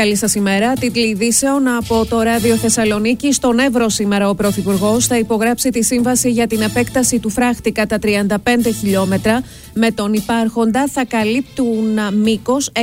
Καλή σας ημέρα. Τίτλοι ειδήσεων από το Ράδιο Θεσσαλονίκη. Στον Εύρο σήμερα ο Πρωθυπουργός θα υπογράψει τη σύμβαση για την επέκταση του φράχτη κατά 35 χιλιόμετρα. Με τον υπάρχοντα θα καλύπτουν μήκος 140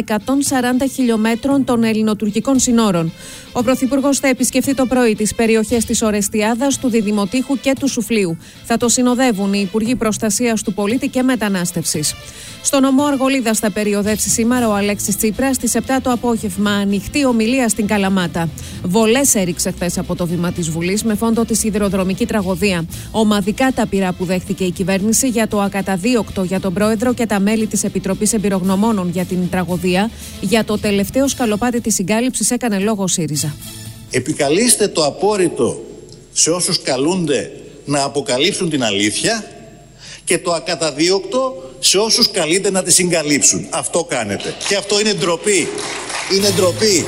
χιλιόμετρων των ελληνοτουρκικών συνόρων. Ο Πρωθυπουργός θα επισκεφθεί το πρωί τις περιοχές της Ορεστιάδας, του Διδημοτήχου και του Σουφλίου. Θα το συνοδεύουν οι Υπουργοί Προστασίας του Πολίτη και Μετανάστευσης. Στο νομό Αργολίδα θα περιοδεύσει σήμερα ο Αλέξης Τσίπρας στις 7 το απόγευμα. Ανοιχτή ομιλία στην Καλαμάτα. Βολές έριξε χθες από το βήμα της Βουλής με φόντο της σιδηροδρομική τραγωδία. Ομαδικά τα πειρά που δέχτηκε η κυβέρνηση για το ακαταδίωκτο για τον πρόεδρο και τα μέλη της Επιτροπής Εμπειρογνωμόνων για την τραγωδία. Για το τελευταίο σκαλοπάτι της συγκάλυψης έκανε λόγο ΣΥΡΙΖΑ. Επικαλείστε το απόρριτο σε όσους καλούνται να αποκαλύψουν την αλήθεια και το ακαταδίωκτο σε όσους καλείται να τη συγκαλύψουν. Αυτό κάνετε. Και αυτό είναι ντροπή. Είναι ντροπή.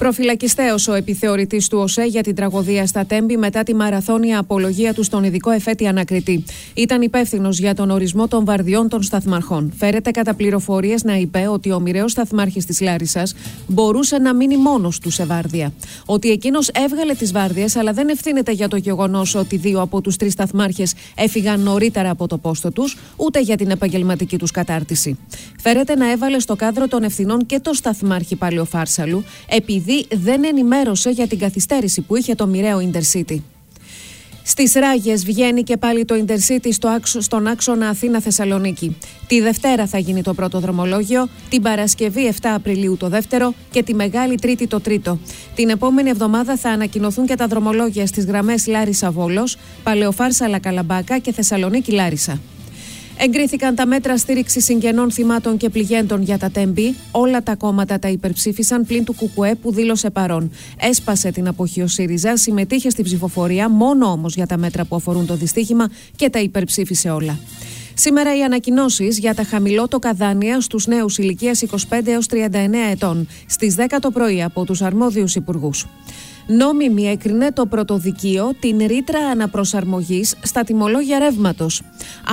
Προφυλακιστέος ο επιθεωρητής του ΟΣΕ για την τραγωδία στα Τέμπη μετά τη μαραθώνια απολογία του στον ειδικό εφέτη ανακριτή. Ήταν υπεύθυνος για τον ορισμό των βαρδιών των σταθμαρχών. Φέρεται κατά πληροφορίες να είπε ότι ο μοιραίος σταθμάρχης της Λάρισας μπορούσε να μείνει μόνος του σε βάρδια. Ότι εκείνος έβγαλε τις βάρδιες, αλλά δεν ευθύνεται για το γεγονός ότι δύο από τους τρεις σταθμάρχες έφυγαν νωρίτερα από το πόστο τους, ούτε για την επαγγελματική τους κατάρτιση. Φέρεται να έβαλε στο κάδρο των ευθυνών και το σταθμάρχη Παλαιοφάρσαλου, επειδή δεν ενημέρωσε για την καθυστέρηση που είχε το μοιραίο Intercity. Στις Ράγες βγαίνει και πάλι το Intercity στο άξο, στον άξονα Αθήνα-Θεσσαλονίκη. Τη Δευτέρα θα γίνει το πρώτο δρομολόγιο, την Παρασκευή 7 Απριλίου το δεύτερο και τη Μεγάλη Τρίτη το τρίτο. Την επόμενη εβδομάδα θα ανακοινωθούν και τα δρομολόγια στις γραμμές Λάρισα Βόλο, Παλαιοφάρσα Λακαλαμπάκα και Θεσσαλονίκη Λάρισα. Εγκρίθηκαν τα μέτρα στήριξης συγγενών θυμάτων και πληγέντων για τα τέμπη. Όλα τα κόμματα τα υπερψήφισαν πλην του Κουκουέ που δήλωσε παρόν. Έσπασε την αποχή ο ΣΥΡΙΖΑ, συμμετείχε στην ψηφοφορία, μόνο όμως για τα μέτρα που αφορούν το δυστύχημα και τα υπερψήφισε όλα. Σήμερα οι ανακοινώσεις για τα χαμηλότοκα δάνεια στους νέους ηλικίας 25 έως 39 ετών στις 10 το πρωί από τους αρμόδιους υπουργούς. Νόμιμη έκρινε το πρωτοδικείο την ρήτρα αναπροσαρμογής στα τιμολόγια ρεύματος.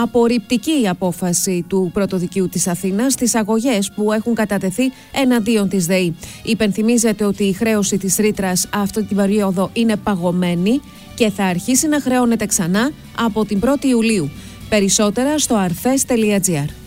Απορριπτική η απόφαση του πρωτοδικείου της Αθήνας στις αγωγές που έχουν κατατεθεί εναντίον της ΔΕΗ. Υπενθυμίζεται ότι η χρέωση της ρήτρας αυτή την περίοδο είναι παγωμένη και θα αρχίσει να χρεώνεται ξανά από την 1η Ιουλίου. Περισσότερα στο αρθές.gr.